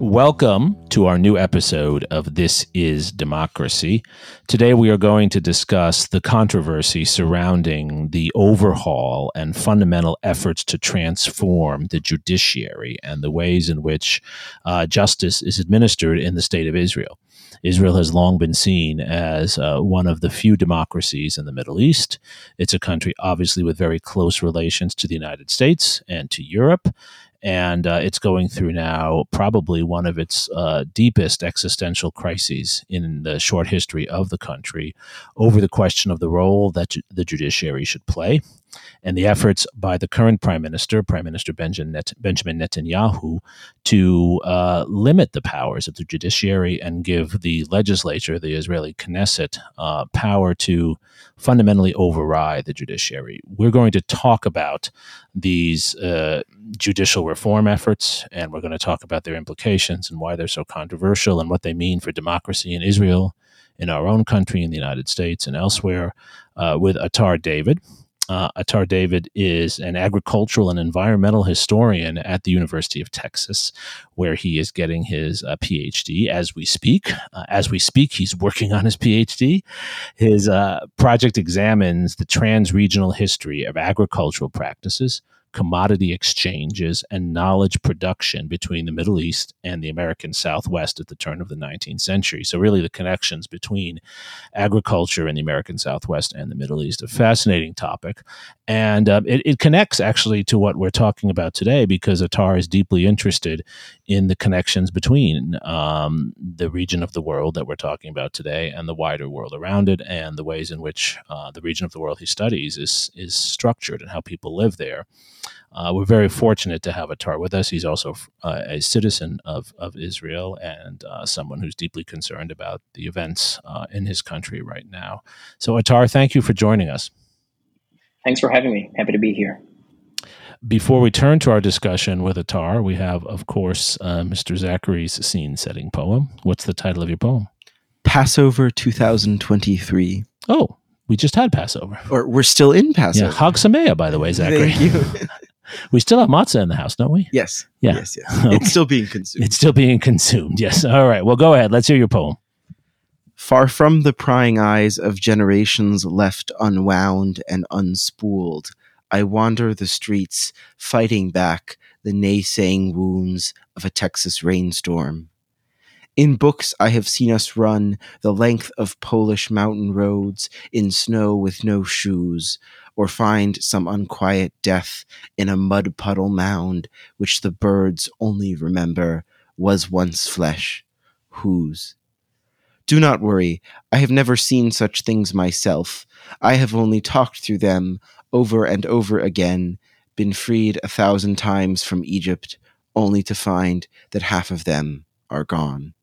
Welcome to our new episode of This is Democracy. Today we are going to discuss the controversy surrounding the overhaul and fundamental efforts to transform the judiciary and the ways in which uh, justice is administered in the state of Israel. Israel has long been seen as uh, one of the few democracies in the Middle East. It's a country, obviously, with very close relations to the United States and to Europe and uh, it's going through now probably one of its uh, deepest existential crises in the short history of the country over the question of the role that ju- the judiciary should play and the efforts by the current prime minister, Prime Minister Benjamin, Net- Benjamin Netanyahu, to uh, limit the powers of the judiciary and give the legislature, the Israeli Knesset, uh, power to fundamentally override the judiciary. We're going to talk about these uh, judicial reform efforts, and we're going to talk about their implications and why they're so controversial and what they mean for democracy in Israel, in our own country, in the United States, and elsewhere, uh, with Atar David. Uh, Atar David is an agricultural and environmental historian at the University of Texas, where he is getting his uh, PhD as we speak. Uh, as we speak, he's working on his PhD. His uh, project examines the trans regional history of agricultural practices commodity exchanges and knowledge production between the Middle East and the American Southwest at the turn of the 19th century. So, really, the connections between agriculture in the American Southwest and the Middle East, a fascinating topic. And uh, it, it, connects actually to what we're talking about today because Atar is deeply interested in the connections between um, the region of the world that we're talking about today and the wider world around it, and the ways in which uh, the region of the world he studies is, is structured and how people live there. Uh, we're very fortunate to have Atar with us. He's also uh, a citizen of, of Israel and uh, someone who's deeply concerned about the events uh, in his country right now. So, Atar, thank you for joining us. Thanks for having me. Happy to be here. Before we turn to our discussion with Atar, we have, of course, uh, Mr. Zachary's scene setting poem. What's the title of your poem? Passover 2023. Oh, we just had Passover. Or we're still in Passover. Yeah, Chag Sameach, by the way, Zachary. Thank you. we still have matzah in the house, don't we? Yes. Yeah. Yes, yes. Okay. It's still being consumed. It's still being consumed, yes. All right. Well, go ahead. Let's hear your poem. Far from the prying eyes of generations left unwound and unspooled, I wander the streets, fighting back the naysaying wounds of a Texas rainstorm. In books, I have seen us run the length of Polish mountain roads in snow with no shoes, or find some unquiet death in a mud puddle mound which the birds only remember was once flesh. Whose? Do not worry, I have never seen such things myself. I have only talked through them over and over again, been freed a thousand times from Egypt, only to find that half of them are gone.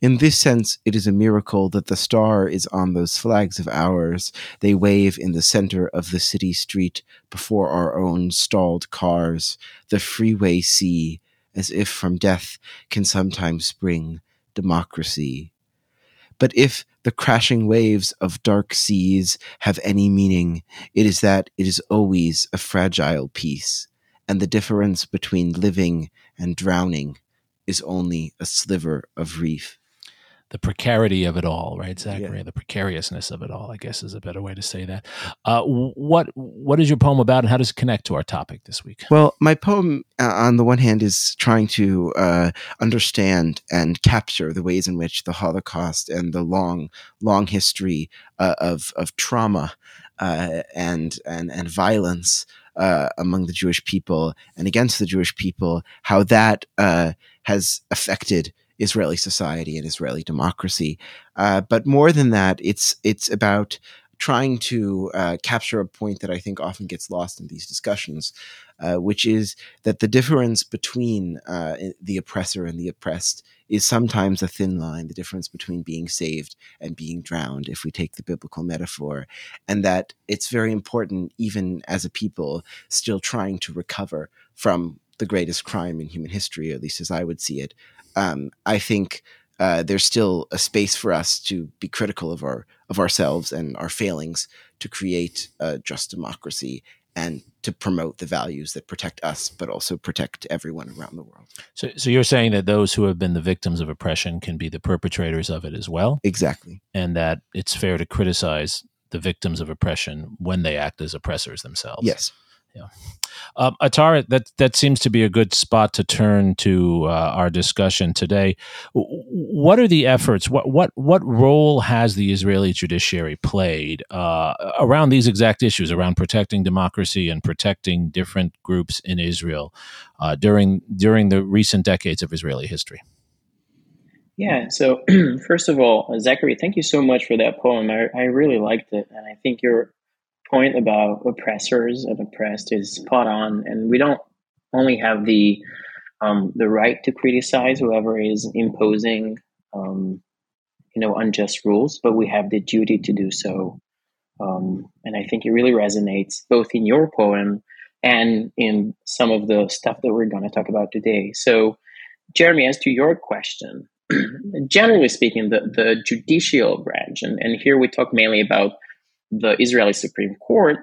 In this sense, it is a miracle that the star is on those flags of ours. They wave in the center of the city street before our own stalled cars. The freeway see, as if from death can sometimes spring democracy. But if the crashing waves of dark seas have any meaning, it is that it is always a fragile peace, and the difference between living and drowning is only a sliver of reef the precarity of it all, right, Zachary? Yeah. The precariousness of it all, I guess, is a better way to say that. Uh, what What is your poem about, and how does it connect to our topic this week? Well, my poem, uh, on the one hand, is trying to uh, understand and capture the ways in which the Holocaust and the long, long history uh, of of trauma uh, and and and violence uh, among the Jewish people and against the Jewish people, how that has affected Israeli society and Israeli democracy. Uh, but more than that, it's it's about trying to uh, capture a point that I think often gets lost in these discussions, uh, which is that the difference between uh, the oppressor and the oppressed is sometimes a thin line, the difference between being saved and being drowned, if we take the biblical metaphor, and that it's very important, even as a people still trying to recover from the greatest crime in human history, at least as I would see it. Um, I think uh, there's still a space for us to be critical of our of ourselves and our failings to create a just democracy and to promote the values that protect us, but also protect everyone around the world. So, so you're saying that those who have been the victims of oppression can be the perpetrators of it as well, Exactly. and that it's fair to criticize the victims of oppression when they act as oppressors themselves. Yes. Um, Atara, that that seems to be a good spot to turn to uh, our discussion today. What are the efforts? What what what role has the Israeli judiciary played uh, around these exact issues, around protecting democracy and protecting different groups in Israel uh, during during the recent decades of Israeli history? Yeah, so first of all, Zachary, thank you so much for that poem. I, I really liked it. And I think your point about oppressors and oppressed is spot on. And we don't only have the um, the right to criticize whoever is imposing um, you know unjust rules, but we have the duty to do so. Um, and I think it really resonates both in your poem and in some of the stuff that we're going to talk about today. So, Jeremi, as to your question, generally speaking, the, the judicial branch, and, and here we talk mainly about the Israeli Supreme Court,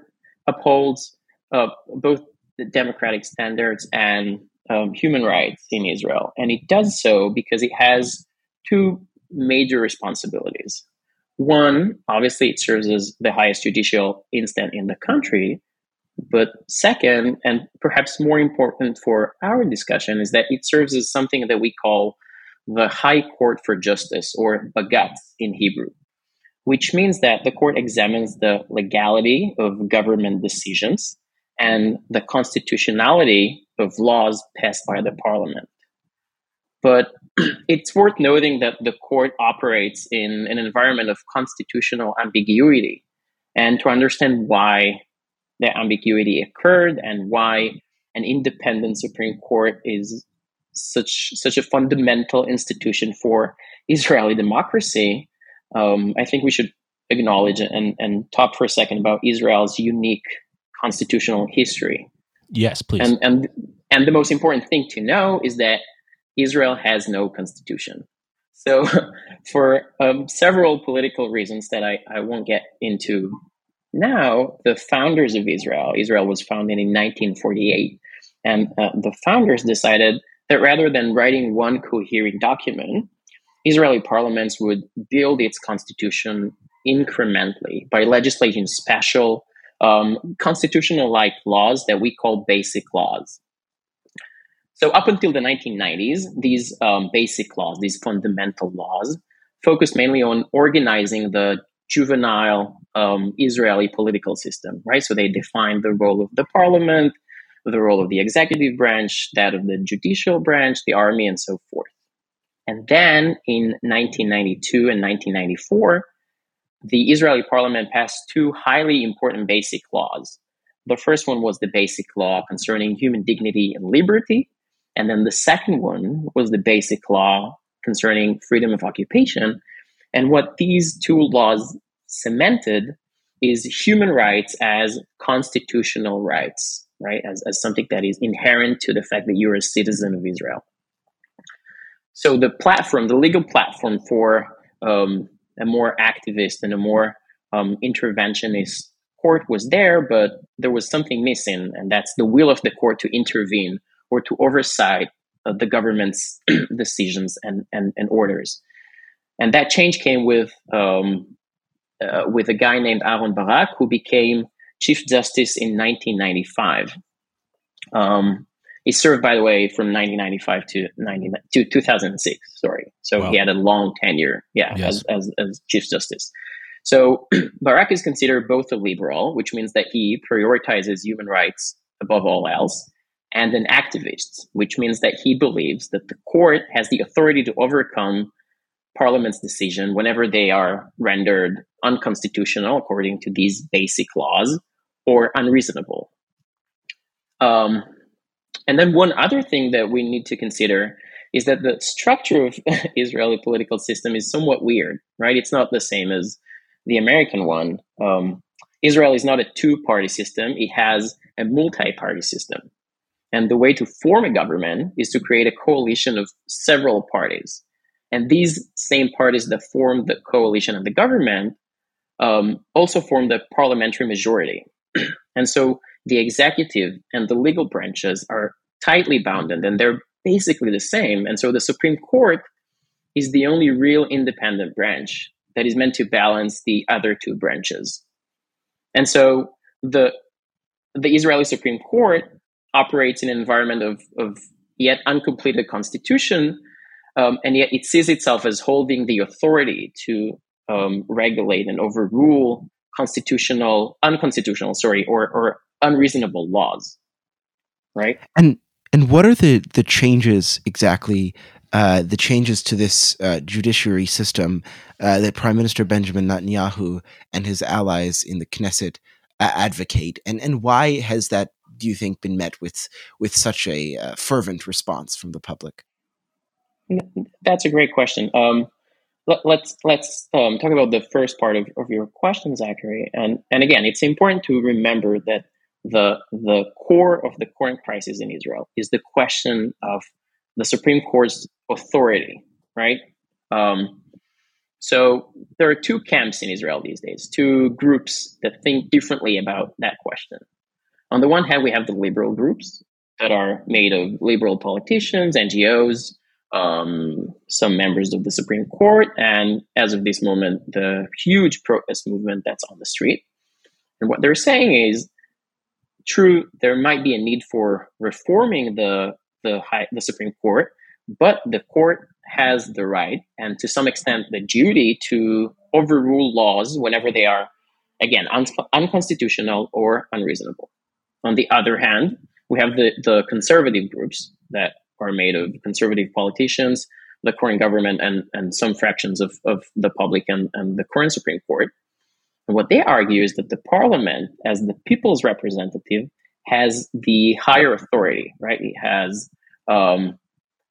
upholds uh, both the democratic standards and um, human rights in Israel. And it does so because it has two major responsibilities. One, obviously, it serves as the highest judicial instant in the country. But second, and perhaps more important for our discussion, is that it serves as something that we call the High Court for Justice, or Bagatz in Hebrew, which means that the court examines the legality of government decisions and the constitutionality of laws passed by the parliament. But it's worth noting that the court operates in an environment of constitutional ambiguity. And to understand why that ambiguity occurred and why an independent Supreme Court is such such a fundamental institution for Israeli democracy, um, I think we should acknowledge and, and talk for a second about Israel's unique constitutional history. Yes, please. And, and and the most important thing to know is that Israel has no constitution. So, for um, several political reasons that I, I won't get into now, the founders of Israel, Israel was founded in 1948, and uh, the founders decided that rather than writing one coherent document, Israeli parliaments would build its constitution incrementally by legislating special um, constitutional like laws that we call basic laws. So, up until the 1990s, these um, basic laws, these fundamental laws, focused mainly on organizing the juvenile um, Israeli political system, right? So, they defined the role of the parliament, the role of the executive branch, that of the judicial branch, the army, and so forth. And then in 1992 and 1994, the Israeli parliament passed two highly important basic laws. The first one was the basic law concerning human dignity and liberty. And then the second one was the basic law concerning freedom of occupation. And what these two laws cemented is human rights as constitutional rights, right? As, as something that is inherent to the fact that you're a citizen of Israel. So the platform, the legal platform for um, a more activist and a more um, interventionist court was there, but there was something missing, and that's the will of the court to intervene or to oversight uh, the government's decisions and, and, and orders. And that change came with um, uh, with a guy named Aaron Barak, who became Chief Justice in 1995. Um, he served, by the way, from 1995 to, 90, to 2006. Sorry, so Wow. he had a long tenure, yeah, Yes. as, as, as Chief Justice. So Barak is considered both a liberal, which means that he prioritizes human rights above all else, and an activist, which means that he believes that the court has the authority to overcome Parliament's decision whenever they are rendered unconstitutional according to these basic laws or unreasonable. Um, and then one other thing that we need to consider is that the structure of Israeli political system is somewhat weird, right? It's not the same as the American one. Um, Israel is not a two-party system; it has a multi-party system. And the way to form a government is to create a coalition of several parties. And these same parties that form the coalition and the government um, also form the parliamentary majority. and so the executive and the legal branches are tightly bounded and they're basically the same. And so the Supreme Court is the only real independent branch that is meant to balance the other two branches. And so the the Israeli Supreme Court operates in an environment of, of yet uncompleted constitution, um, and yet it sees itself as holding the authority to um, regulate and overrule constitutional, unconstitutional, sorry, or, or unreasonable laws, right? And and what are the the changes exactly? Uh, the changes to this uh, judiciary system uh, that Prime Minister Benjamin Netanyahu and his allies in the Knesset uh, advocate, and and why has that do you think been met with with such a uh, fervent response from the public? That's a great question. Um, let, us let's, let's um, talk about the first part of, of your question, Zachary. And and again, it's important to remember that the the core of the current crisis in Israel is the question of the Supreme Court's authority, right? Um, so there are two camps in Israel these days, two groups that think differently about that question. On the one hand, we have the liberal groups that are made of liberal politicians, NGOs, um, some members of the Supreme Court, and as of this moment, the huge protest movement that's on the street. And what they're saying is, true, there might be a need for reforming the the high, the Supreme Court, but the court has the right and to some extent the duty to overrule laws whenever they are, again, un- unconstitutional or unreasonable. On the other hand, we have the, the conservative groups that are made of conservative politicians, the current government, and, and some fractions of, of the public and, and the current Supreme Court. And what they argue is that the parliament, as the people's representative, has the higher authority, right? It has, um,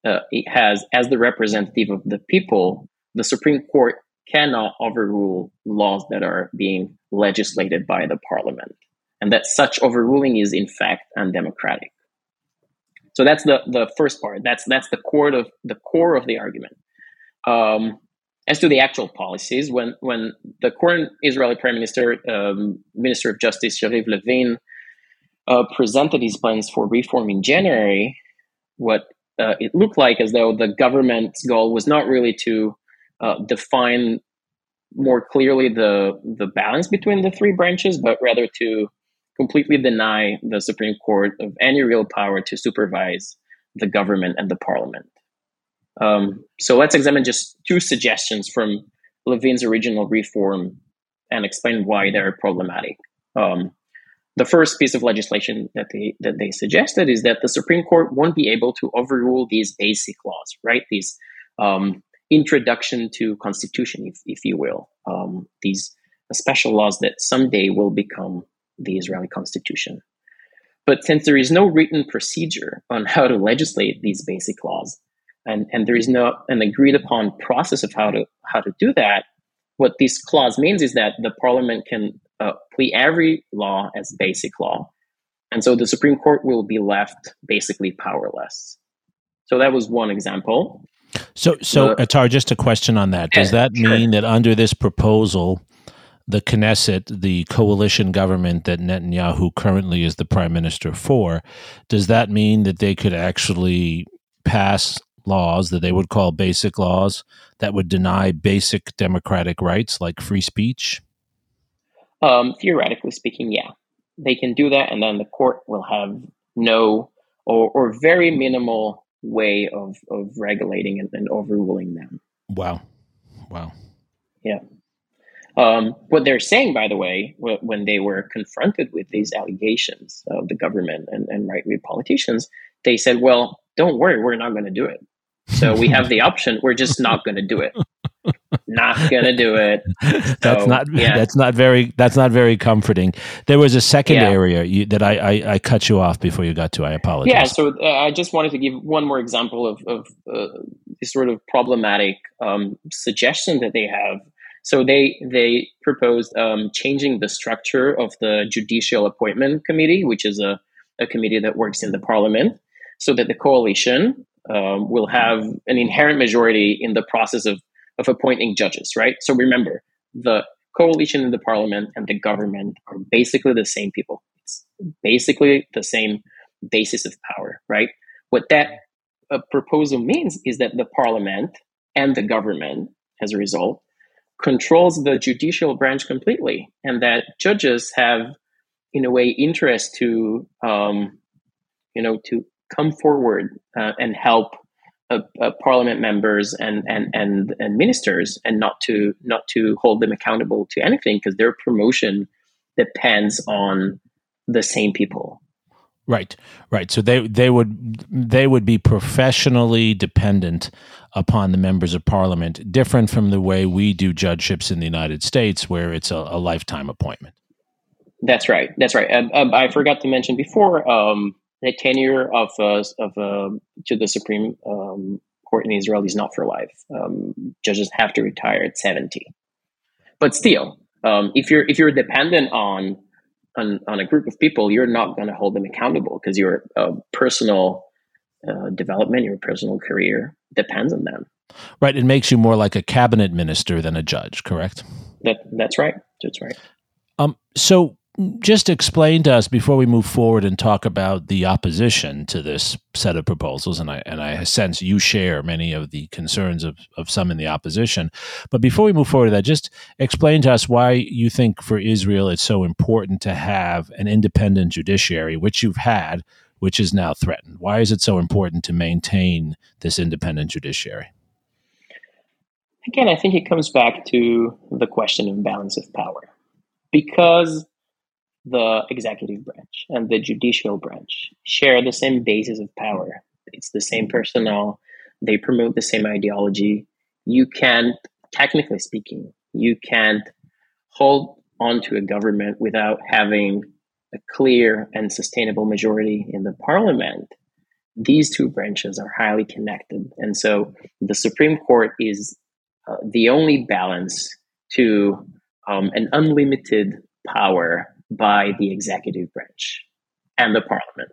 uh, it has, as the representative of the people, the Supreme Court cannot overrule laws that are being legislated by the parliament and that such overruling is in fact undemocratic. So that's the, the first part. That's that's the core of the core of the argument. Um, as to the actual policies, when when the current Israeli Prime Minister, um, Minister of Justice Yariv Levin, uh, presented his plans for reform in January, what uh, it looked like as though the government's goal was not really to uh, define more clearly the the balance between the three branches, but rather to completely deny the Supreme Court of any real power to supervise the government and the parliament. Um, so let's examine just two suggestions from Levin's original reform and explain why they're problematic. Um, the first piece of legislation that they that they suggested is that the Supreme Court won't be able to overrule these basic laws, right? These um, introduction to constitution, if, if you will, um, these special laws that someday will become the Israeli constitution. But since there is no written procedure on how to legislate these basic laws, and, and there is no an agreed upon process of how to how to do that, what this clause means is that the parliament can uh, plead every law as basic law, and so the Supreme Court will be left basically powerless. So that was one example. So, so uh, Atar, just a question on that. Does that mean that under this proposal, the Knesset, the coalition government that Netanyahu currently is the prime minister for, does that mean that they could actually pass laws that they would call basic laws that would deny basic democratic rights like free speech? Um, theoretically speaking, yeah. They can do that, and then the court will have no or, or very minimal way of, of regulating and, and overruling them. Wow. Wow. Yeah. Um, what they're saying, by the way, when they were confronted with these allegations of the government and, and right wing politicians, they said, well, don't worry, we're not going to do it. So we have the option, we're just not going to do it. not gonna do it. that's not yeah. that's not very that's not very comforting. There was a second Yeah. area you, that I, I I cut you off before you got to. I apologize. Yeah, so uh, I just wanted to give one more example of, of uh, this sort of problematic um, suggestion that they have. So they they proposed um, changing the structure of the Judicial Appointment Committee, which is a, a committee that works in the parliament, so that the coalition um, will have an inherent majority in the process of, of appointing judges, right? So remember, the coalition in the parliament and the government are basically the same people. It's basically the same basis of power, right? What that uh, proposal means is that the parliament and the government, as a result, controls the judicial branch completely, and that judges have, in a way, interest to, um, you know, to come forward uh, and help uh, uh, parliament members and, and and and ministers, and not to not to hold them accountable to anything because their promotion depends on the same people. Right, right. So they they would they would be professionally dependent upon the members of parliament, different from the way we do judgeships in the United States, where it's a, a lifetime appointment. That's right. That's right. Um, I forgot to mention before um, the tenure of uh, of uh, to the Supreme um, Court in Israel is not for life. Um, judges have to retire at seventy. But still, um, if you're if you're dependent on on, on a group of people, you're not going to hold them accountable because your uh, personal uh, development, your personal career depends on them. Right. It makes you more like a cabinet minister than a judge. Correct. That that's right. That's right. Um. So just explain to us before we move forward and talk about the opposition to this set of proposals and I and I sense you share many of the concerns of, of some in the opposition. But before we move forward to that just explain to us why you think for Israel it's so important to have an independent judiciary which you've had which is now threatened. Why is it so important to maintain this independent judiciary? Again, I think it comes back to the question of balance of power. Because the executive branch and the judicial branch share the same basis of power, it's the same personnel, they promote the same ideology. You can't, technically speaking, you can't hold onto a government without having a clear and sustainable majority in the parliament. These two branches are highly connected. And so the Supreme Court is uh, the only balance to um, an unlimited power by the executive branch and the parliament.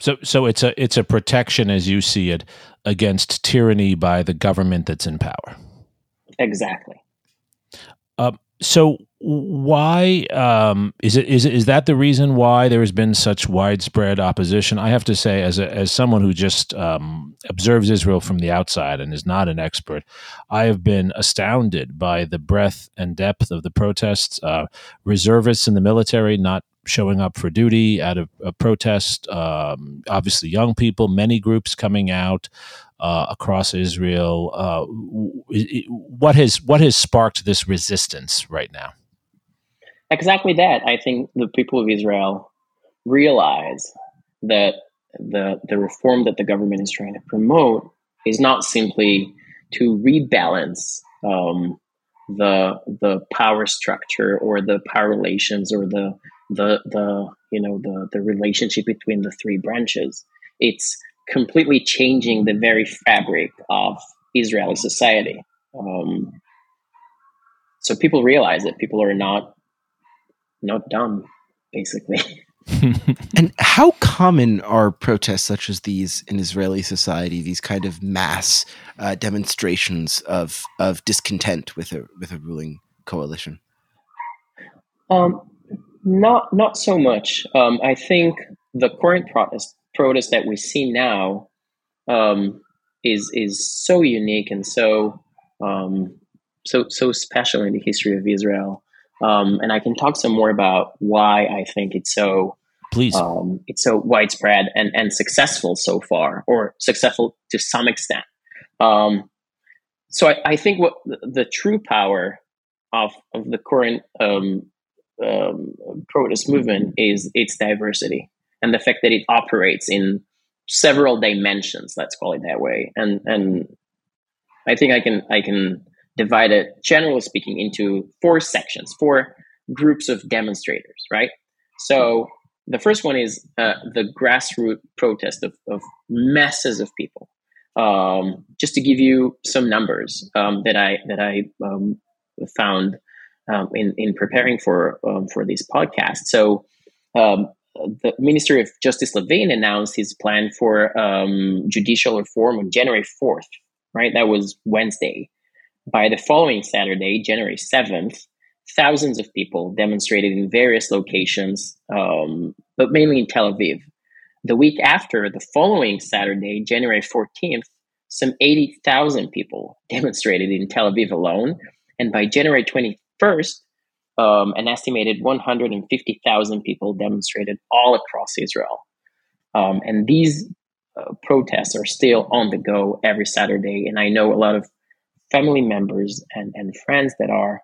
so so it's a it's a protection as you see it against tyranny by the government that's in power Exactly. Um, so why um, is it is is that the reason why there has been such widespread opposition? I have to say, as a, as someone who just um, observes Israel from the outside and is not an expert, I have been astounded by the breadth and depth of the protests. Uh, reservists in the military not showing up for duty out of a protest. Um, obviously, young people, many groups coming out uh, across Israel. Uh, what has what has sparked this resistance right now? Exactly that. I think the people of Israel realize that the the reform that the government is trying to promote is not simply to rebalance um, the the power structure or the power relations or the the the you know the the relationship between the three branches. It's completely changing the very fabric of Israeli society. Um, so people realize that people are not not dumb, basically. And how common are protests such as these in Israeli society? These kind of mass uh, demonstrations of of discontent with a with a ruling coalition. Um, not not so much. Um, I think the current protest protest that we see now um, is is so unique and so um, so so special in the history of Israel. Um, and I can talk some more about why I think it's so Please. um, it's so widespread and, and successful so far, or successful to some extent. Um, so I, I think what the, the true power of, of the current um, um, protest movement is its diversity and the fact that it operates in several dimensions. Let's call it that way. And and I think I can I can divided, generally speaking, into four sections, four groups of demonstrators, right? So the first one is uh, the grassroots protest of, of masses of people. Um, just to give you some numbers um, that I that I um, found um, in in preparing for um, for this podcast. So um, the Ministry of Justice Levin announced his plan for judicial reform on January fourth. Right, that was Wednesday. By the following Saturday, January seventh, thousands of people demonstrated in various locations, um, but mainly in Tel Aviv. The week after, the following Saturday, January 14th, some 80,000 people demonstrated in Tel Aviv alone. And by January 21st, um, an estimated 150,000 people demonstrated all across Israel. Um, and these uh, protests are still on the go every Saturday. And I know a lot of family members and, and friends that are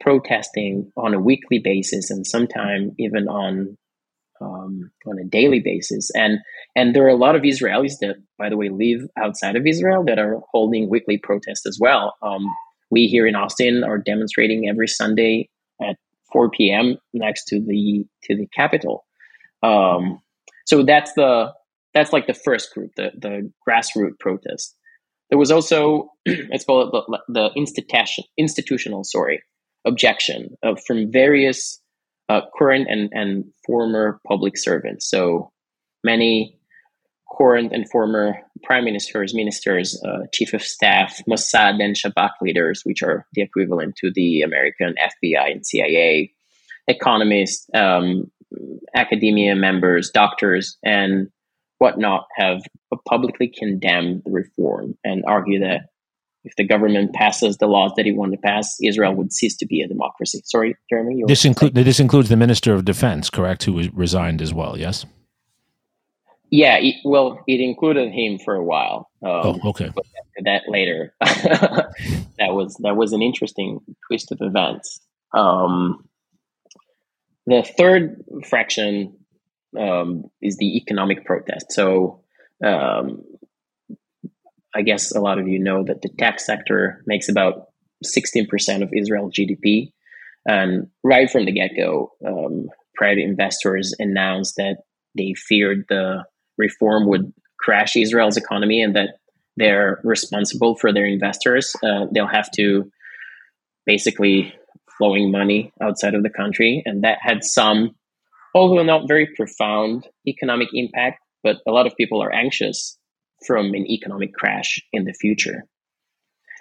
protesting on a weekly basis and sometimes even on um, on a daily basis. And and there are a lot of Israelis that, by the way, live outside of Israel that are holding weekly protests as well. Um, we here in Austin are demonstrating every Sunday at 4 p.m. next to the to the Capitol. Um, so that's the that's like the first group, the the grassroots protest. There was also let's call it the, the institution institutional sorry objection from various uh, current and, and former public servants. So many current and former prime ministers, ministers, uh, chief of staff, Mossad and Shabak leaders, which are the equivalent to the American FBI and CIA, economists, um, academia members, doctors, and whatnot have publicly condemned the reform and argue that if the government passes the laws that it wanted to pass, Israel would cease to be a democracy. Sorry, Jeremi. This include this includes the minister of defense, correct? Who resigned as well. Yes. Yeah, it, well, it included him for a while. Um, oh, okay. But that later, that was that was an interesting twist of events. Um, the third fraction um, is the economic protest. So um, I guess a lot of you know that the tech sector makes about 16% of Israel's GDP. And right from the get go, um, private investors announced that they feared the reform would crash Israel's economy and that they're responsible for their investors. Uh, they'll have to basically flowing money outside of the country. And that had some, although not very profound economic impact, but a lot of people are anxious from an economic crash in the future.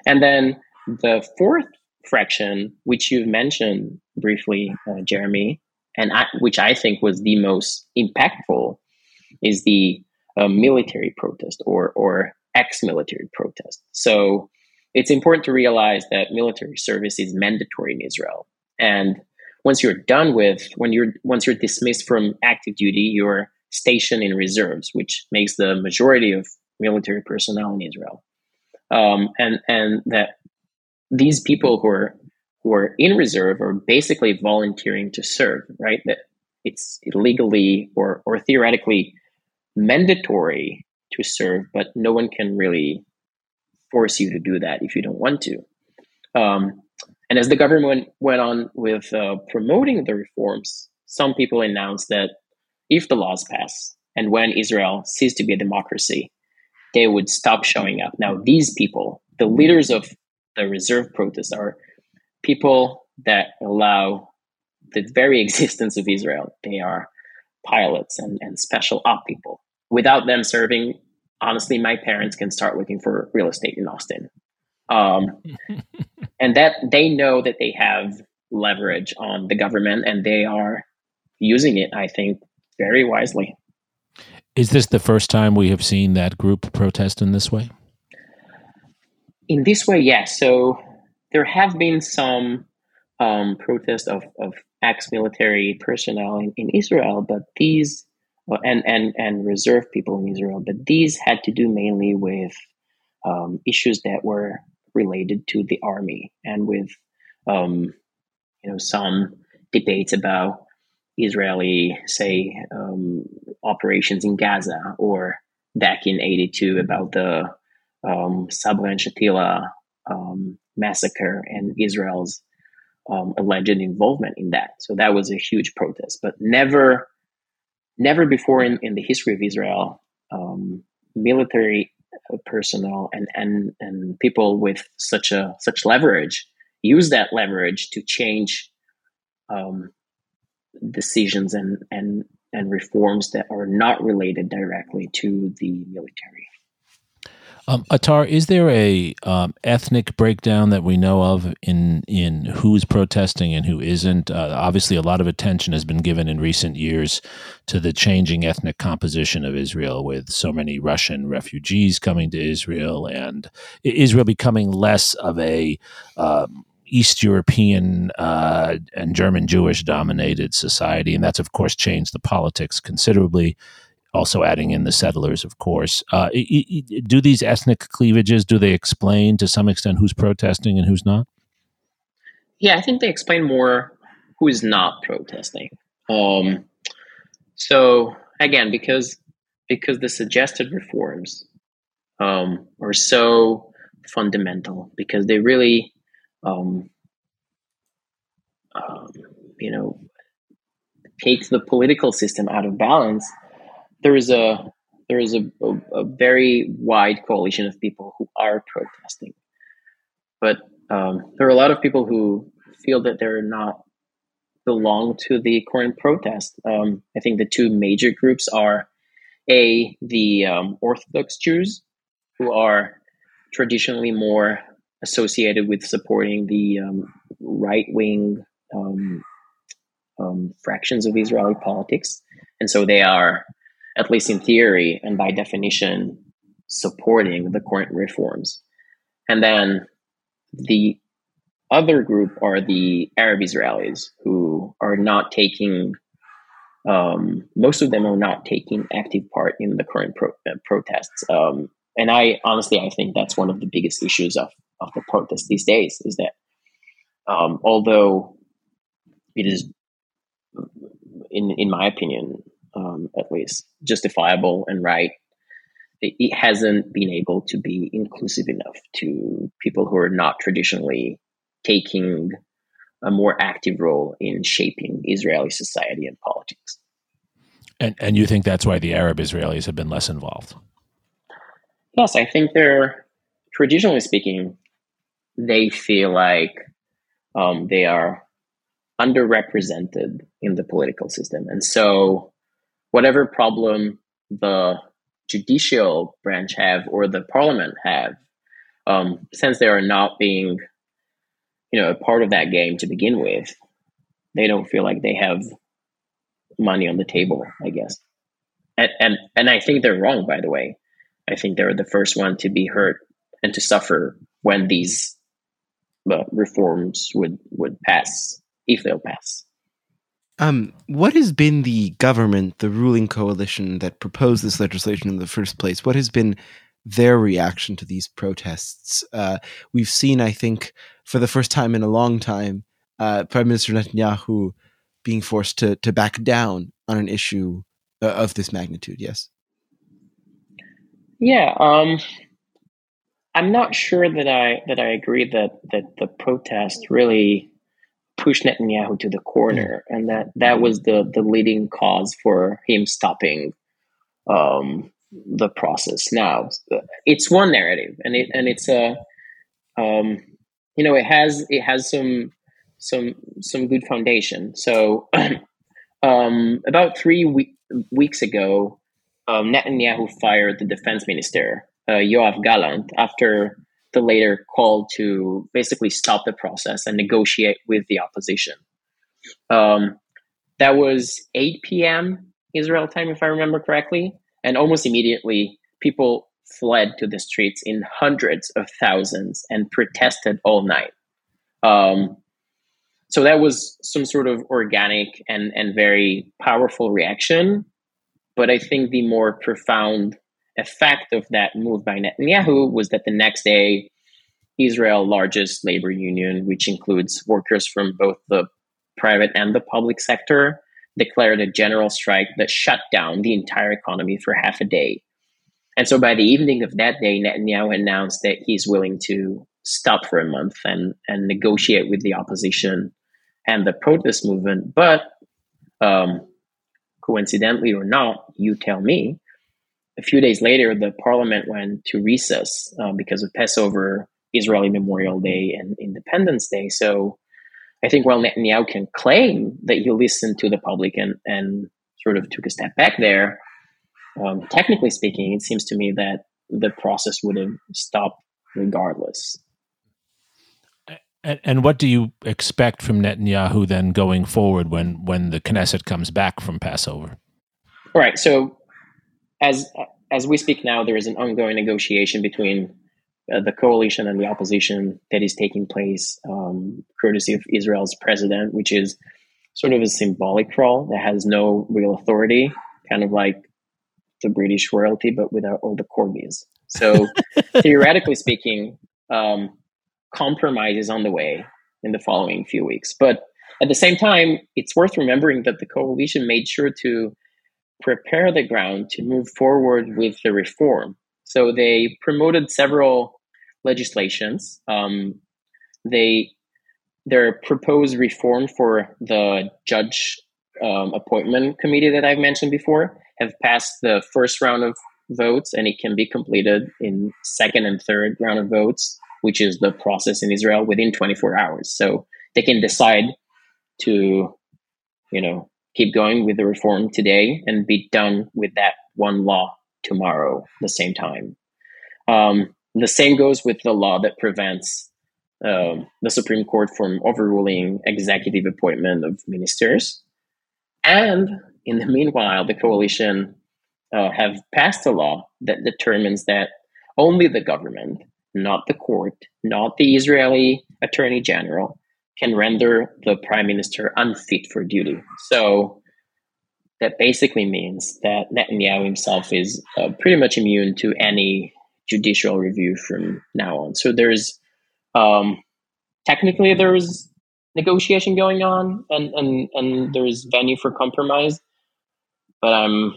And then the fourth fraction, which you've mentioned briefly, uh, Jeremi, and I, which I think was the most impactful, is the uh, military protest or or ex-military protest. So it's important to realize that military service is mandatory in Israel, and once you're done with when you're once you're dismissed from active duty, you're stationed in reserves, which makes the majority of military personnel in Israel, um, and and that these people who are who are in reserve are basically volunteering to serve, right? That it's legally or or theoretically mandatory to serve, but no one can really force you to do that if you don't want to. Um, and as the government went on with uh, promoting the reforms, some people announced that if the laws pass and when Israel ceases to be a democracy, they would stop showing up. Now, these people, the leaders of the reserve protests, are people that allow the very existence of Israel. They are pilots and, and special op people. Without them serving, honestly, my parents can start looking for real estate in Austin. Um, and that they know that they have leverage on the government and they are using it, I think, very wisely. Is this the first time we have seen that group protest in this way? In this way, yes. So there have been some um, protests of, of ex-military personnel in, in Israel, but these and and and reserve people in Israel, but these had to do mainly with um, issues that were related to the army and with um, you know some debates about Israeli, say, um, operations in Gaza, or back in '82 about the um, Sabra and Shatila um, massacre and Israel's um, alleged involvement in that. So that was a huge protest, but never, never before in, in the history of Israel, um, military personnel and, and, and people with such a such leverage use that leverage to change um, decisions and, and and reforms that are not related directly to the military. Um, Atar, is there a um, ethnic breakdown that we know of in in who's protesting and who isn't? Uh, obviously, a lot of attention has been given in recent years to the changing ethnic composition of Israel, with so many Russian refugees coming to Israel, and Israel becoming less of a um, East European uh, and German Jewish dominated society, and that's of course changed the politics considerably also adding in the settlers, of course. Uh, do these ethnic cleavages do they explain to some extent who's protesting and who's not? Yeah, I think they explain more who is not protesting. Um, so again, because because the suggested reforms um, are so fundamental, because they really, um, um you know, take the political system out of balance there is a there is a, a, a, very wide coalition of people who are protesting, but um, there are a lot of people who feel that they're not belong to the current protest. Um, I think the two major groups are a the um, Orthodox Jews who are traditionally more associated with supporting the um, right wing um, um, fractions of Israeli politics, and so they are at least in theory and by definition, supporting the current reforms. And then the other group are the Arab Israelis who are not taking, um, most of them are not taking active part in the current pro- uh, protests. Um, and I honestly, I think that's one of the biggest issues of, of the protests these days is that um, although it is, in, in my opinion, um, at least justifiable and right, it, it hasn't been able to be inclusive enough to people who are not traditionally taking a more active role in shaping Israeli society and politics. And and you think that's why the Arab Israelis have been less involved? Yes, I think they're traditionally speaking, they feel like um, they are underrepresented in the political system, and so whatever problem the judicial branch have or the parliament have, um, since they are not being, you know, a part of that game to begin with, they don't feel like they have money on the table. I guess, and and and I think they're wrong. By the way, I think they're the first one to be hurt and to suffer when these uh, reforms would would pass if they'll pass. Um, what has been the government, the ruling coalition that proposed this legislation in the first place? What has been their reaction to these protests? Uh, we've seen, I think, for the first time in a long time, uh, Prime Minister Netanyahu being forced to to back down on an issue uh, of this magnitude. Yes. Yeah. Um, I'm not sure that I that I agree that that the protest really pushed Netanyahu to the corner, mm. and that that was the the leading cause for him stopping um, the process. Now, it's one narrative, and it and it's a um, you know it has it has some some some good foundation. So um, about three we- weeks ago, um, Netanyahu fired the defense minister uh, Yoav Gallant after the later call to basically stop the process and negotiate with the opposition. Um, that was 8 p.m. Israel time, if I remember correctly. And almost immediately, people fled to the streets in hundreds of thousands and protested all night. Um, so that was some sort of organic and, and very powerful reaction. But I think the more profound effect of that move by Netanyahu was that the next day, Israel's largest labor union, which includes workers from both the private and the public sector, declared a general strike that shut down the entire economy for half a day. And so by the evening of that day, Netanyahu announced that he's willing to stop for a month and and negotiate with the opposition and the protest movement. But um, coincidentally or not, you tell me. A few days later, the parliament went to recess uh, because of Passover, Israeli Memorial Day, and Independence Day. So I think while Netanyahu can claim that he listened to the public and, and sort of took a step back there, um, technically speaking, it seems to me that the process would have stopped regardless. And, and, what do you expect from Netanyahu then going forward when when the Knesset comes back from Passover? All right. So as as we speak now, there is an ongoing negotiation between uh, the coalition and the opposition that is taking place, um, courtesy of Israel's president, which is sort of a symbolic role that has no real authority, kind of like the British royalty, but without all the corgis. So theoretically speaking, um, compromise is on the way in the following few weeks. But at the same time, it's worth remembering that the coalition made sure to prepare the ground to move forward with the reform. So they promoted several legislations. Um, they their proposed reform for the judge um, appointment committee that I've mentioned before have passed the first round of votes, and it can be completed in second and third round of votes which is the process in Israel within 24 hours. So they can decide to, you know, keep going with the reform today and be done with that one law tomorrow, the same time. Um, the same goes with the law that prevents um, the Supreme Court from overruling executive appointment of ministers. And in the meanwhile, the coalition uh, have passed a law that determines that only the government not the court, not the Israeli attorney general, can render the prime minister unfit for duty. So that basically means that Netanyahu himself is uh, pretty much immune to any judicial review from now on. So there's um, technically there's negotiation going on and, and, and there's venue for compromise, but I'm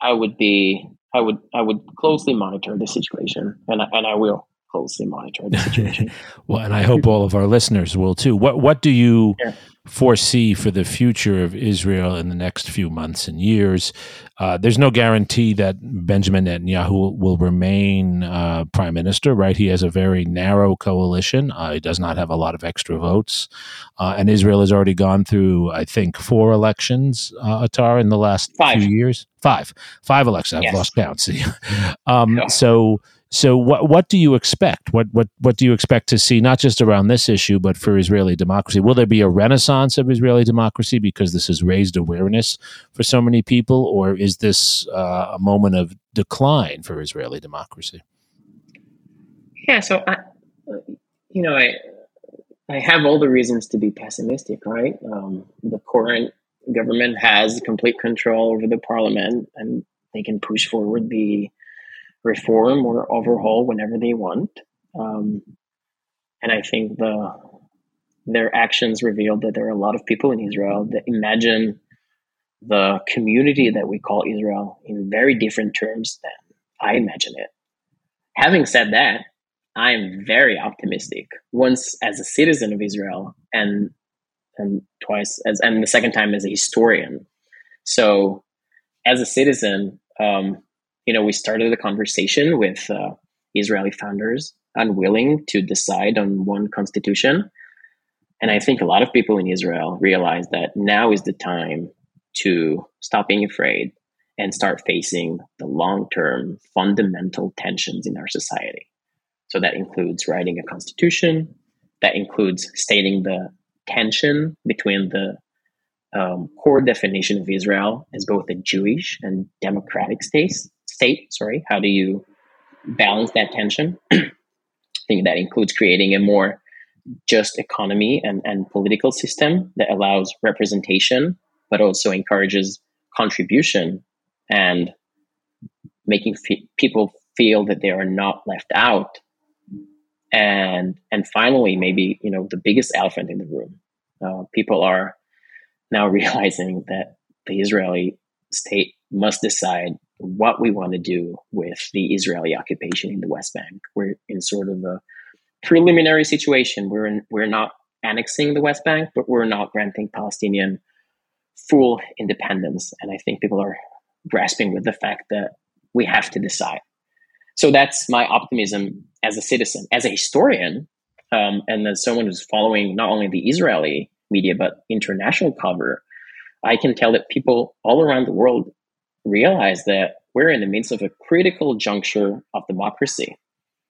I would be I would I would closely monitor the situation, and I, and I will closely monitor the situation. well, and I hope all of our listeners will too. What what do you yeah. foresee for the future of Israel in the next few months and years? Uh, there's no guarantee that Benjamin Netanyahu will remain uh, prime minister, right? He has a very narrow coalition. Uh, he does not have a lot of extra votes, uh, and Israel has already gone through, I think, four elections, uh, Atar, in the last five. few years. Five, five elections. I've yes. lost count. See, um, so so what what do you expect? What what what do you expect to see not just around this issue but for Israeli democracy? Will there be a renaissance of Israeli democracy because this has raised awareness for so many people or is this uh, a moment of decline for Israeli democracy? Yeah, so I you know, I I have all the reasons to be pessimistic, right? Um, the current government has complete control over the parliament and they can push forward the reform or overhaul whenever they want. Um, and I think the their actions revealed that there are a lot of people in Israel that imagine the community that we call Israel in very different terms than I imagine it. Having said that, I am very optimistic. Once as a citizen of Israel, and and twice as and the second time as a historian. So, as a citizen, um, you know, we started a conversation with uh, Israeli founders unwilling to decide on one constitution. And I think a lot of people in Israel realize that now is the time to stop being afraid and start facing the long term fundamental tensions in our society. So that includes writing a constitution, that includes stating the tension between the um, core definition of Israel as both a Jewish and democratic state, state. Sorry, how do you balance that tension? I think that includes creating a more just economy and, and political system that allows representation, but also encourages contribution and making people feel that they are not left out. And and finally, maybe you know the biggest elephant in the room. Uh, people are now realizing that the Israeli state must decide what we want to do with the Israeli occupation in the West Bank. We're in sort of a preliminary situation. We're in, we're not annexing the West Bank, but we're not granting Palestinian full independence. And I think people are grasping with the fact that we have to decide. So that's my optimism as a citizen, as a historian, um, and as someone who's following not only the Israeli media but international cover. I can tell that people all around the world realize that we're in the midst of a critical juncture of democracy,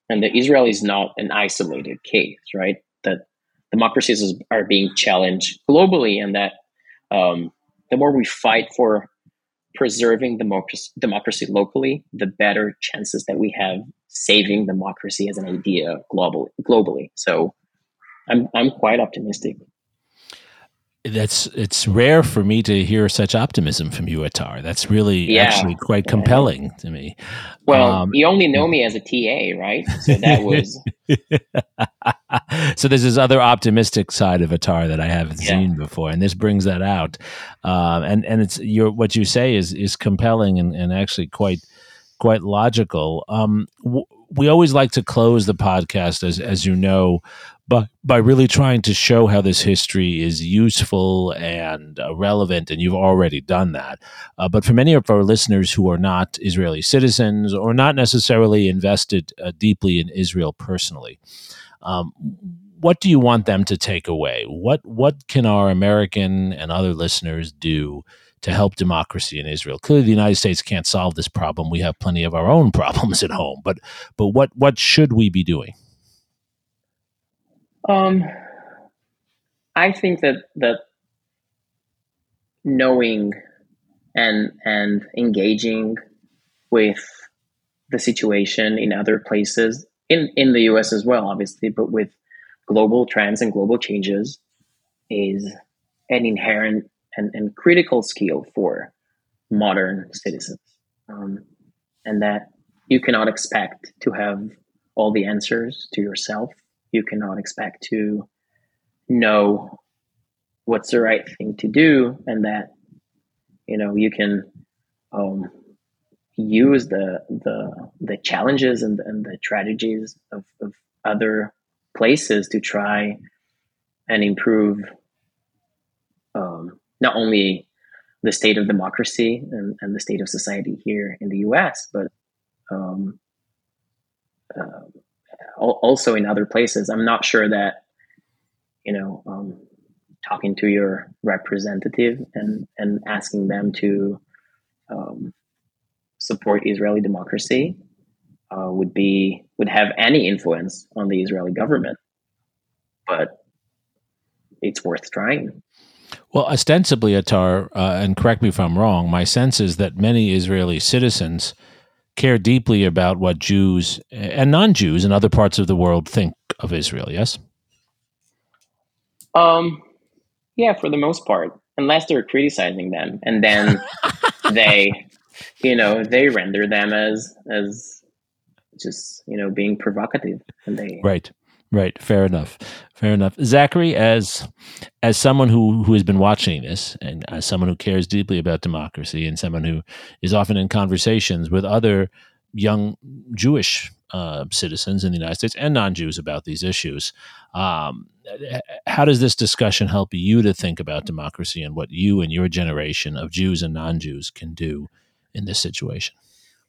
and that Israel is not an isolated case, right? That democracies are being challenged globally, and that um, the more we fight for preserving democracy, democracy locally, the better chances that we have saving democracy as an idea globally. Globally, so I'm I'm quite optimistic that's it's rare for me to hear such optimism from you, Atar. That's really Yeah. actually quite compelling to me. Well, Um, you only know me as a TA, right? So that was so there's this other optimistic side of Atar that I haven't Yeah. seen before, and this brings that out. Um, and and it's your what you say is is compelling and, and actually quite quite logical. Um, w- we always like to close the podcast, as as you know, by by really trying to show how this history is useful and uh, relevant, and you've already done that. Uh, but for many of our listeners who are not Israeli citizens or not necessarily invested uh, deeply in Israel personally, um, what do you want them to take away? What what can our American and other listeners do to help democracy in Israel? Clearly, the United States can't solve this problem. We have plenty of our own problems at home. But but what what should we be doing? Um, I think that that knowing and and engaging with the situation in other places in in the U.S. as well, obviously, but with global trends and global changes is an inherent and, and critical skill for modern citizens, um, and that you cannot expect to have all the answers to yourself. You cannot expect to know what's the right thing to do and that you know you can um, use the the the challenges and, and the tragedies of, of other places to try and improve not only the state of democracy and, and the state of society here in the US but um, uh, also in other places. I'm not sure that you know um, talking to your representative and and asking them to um, support Israeli democracy uh, would be would have any influence on the Israeli government, but it's worth trying. Well, ostensibly, Atar, uh, and correct me if I'm wrong, my sense is that many Israeli citizens care deeply about what Jews and non Jews in other parts of the world think of Israel, yes? Um, yeah, for the most part, unless they're criticizing them, and then they, you know, they render them as as just you know being provocative, and they Right. Right. Fair enough. Fair enough. Zachary, as as someone who who has been watching this, and as someone who cares deeply about democracy, and someone who is often in conversations with other young Jewish uh, citizens in the United States and non-Jews about these issues, um, how does this discussion help you to think about democracy and what you and your generation of Jews and non-Jews can do in this situation?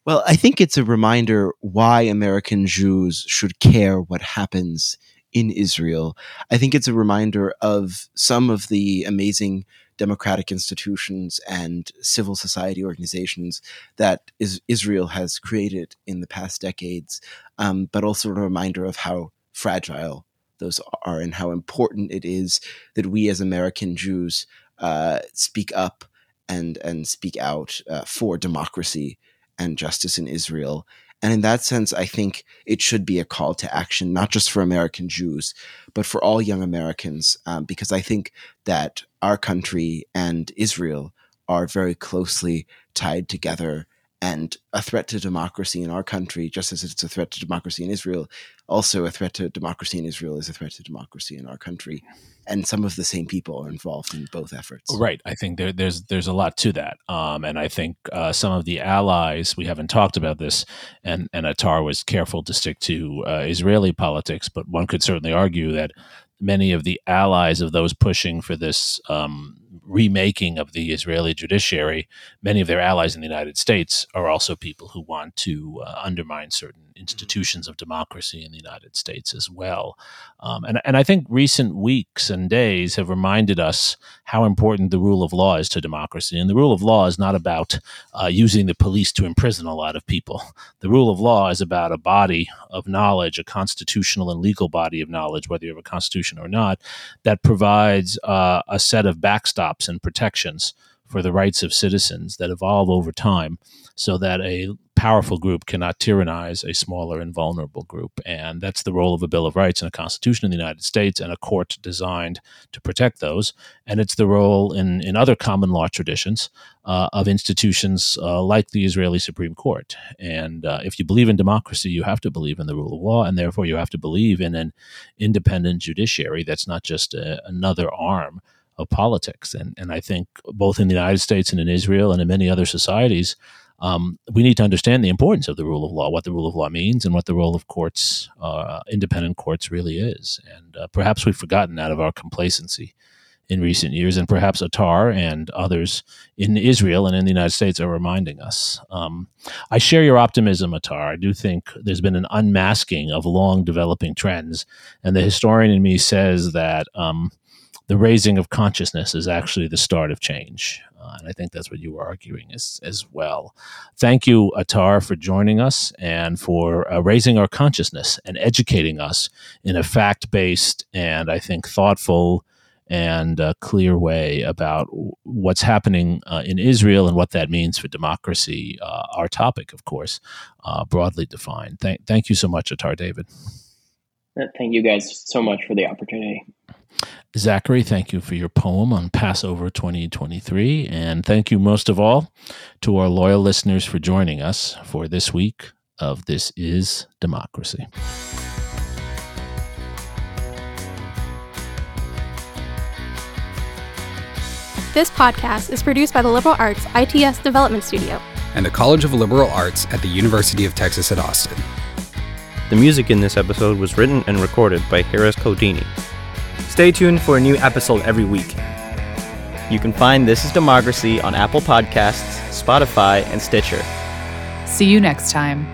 Well, I think it's a reminder why American Jews should care what happens in Israel. I think it's a reminder of some of the amazing democratic institutions and civil society organizations that is, Israel has created in the past decades, um, but also a reminder of how fragile those are and how important it is that we as American Jews uh, speak up and and speak out uh, for democracy and justice in Israel. And in that sense, I think it should be a call to action, not just for American Jews, but for all young Americans, um, because I think that our country and Israel are very closely tied together. And a threat to democracy in our country, just as it's a threat to democracy in Israel, also a threat to democracy in Israel is a threat to democracy in our country. And some of the same people are involved in both efforts. Right. I think there, there's there's a lot to that, um, and I think uh, some of the allies we haven't talked about this, and and Atar was careful to stick to uh, Israeli politics, but one could certainly argue that many of the allies of those pushing for this um, remaking of the Israeli judiciary, many of their allies in the United States are also people who want to uh, undermine certain institutions of democracy in the United States as well. Um, and, and I think recent weeks and days have reminded us how important the rule of law is to democracy. And the rule of law is not about uh, using the police to imprison a lot of people. The rule of law is about a body of knowledge, a constitutional and legal body of knowledge, whether you have a constitution or not, that provides uh, a set of backstops and protections for the rights of citizens that evolve over time so that a powerful group cannot tyrannize a smaller and vulnerable group. And that's the role of a Bill of Rights and a Constitution in the United States and a court designed to protect those. And it's the role in, in other common law traditions uh, of institutions uh, like the Israeli Supreme Court. And uh, if you believe in democracy, you have to believe in the rule of law, and therefore you have to believe in an independent judiciary that's not just a, another arm of politics. And, and I think both in the United States and in Israel and in many other societies, um, we need to understand the importance of the rule of law, what the rule of law means, and what the role of courts, uh, independent courts, really is. And uh, perhaps we've forgotten out of our complacency in recent years, and perhaps Atar and others in Israel and in the United States are reminding us. Um, I share your optimism, Atar. I do think there's been an unmasking of long developing trends, and the historian in me says that. Um, the raising of consciousness is actually the start of change. Uh, and I think that's what you were arguing as, as well. Thank you, Atar, for joining us and for uh, raising our consciousness and educating us in a fact based and I think thoughtful and uh, clear way about what's happening uh, in Israel and what that means for democracy. Uh, our topic, of course, uh, broadly defined. Thank, thank you so much, Atar David. Thank you guys so much for the opportunity. Zachary, thank you for your poem on Passover 2023. And thank you most of all to our loyal listeners for joining us for this week of This Is Democracy. This podcast is produced by the Liberal Arts ITS Development Studio and the College of Liberal Arts at the University of Texas at Austin. The music in this episode was written and recorded by Harris Codini. Stay tuned for a new episode every week. You can find This is Democracy on Apple Podcasts, Spotify, and Stitcher. See you next time.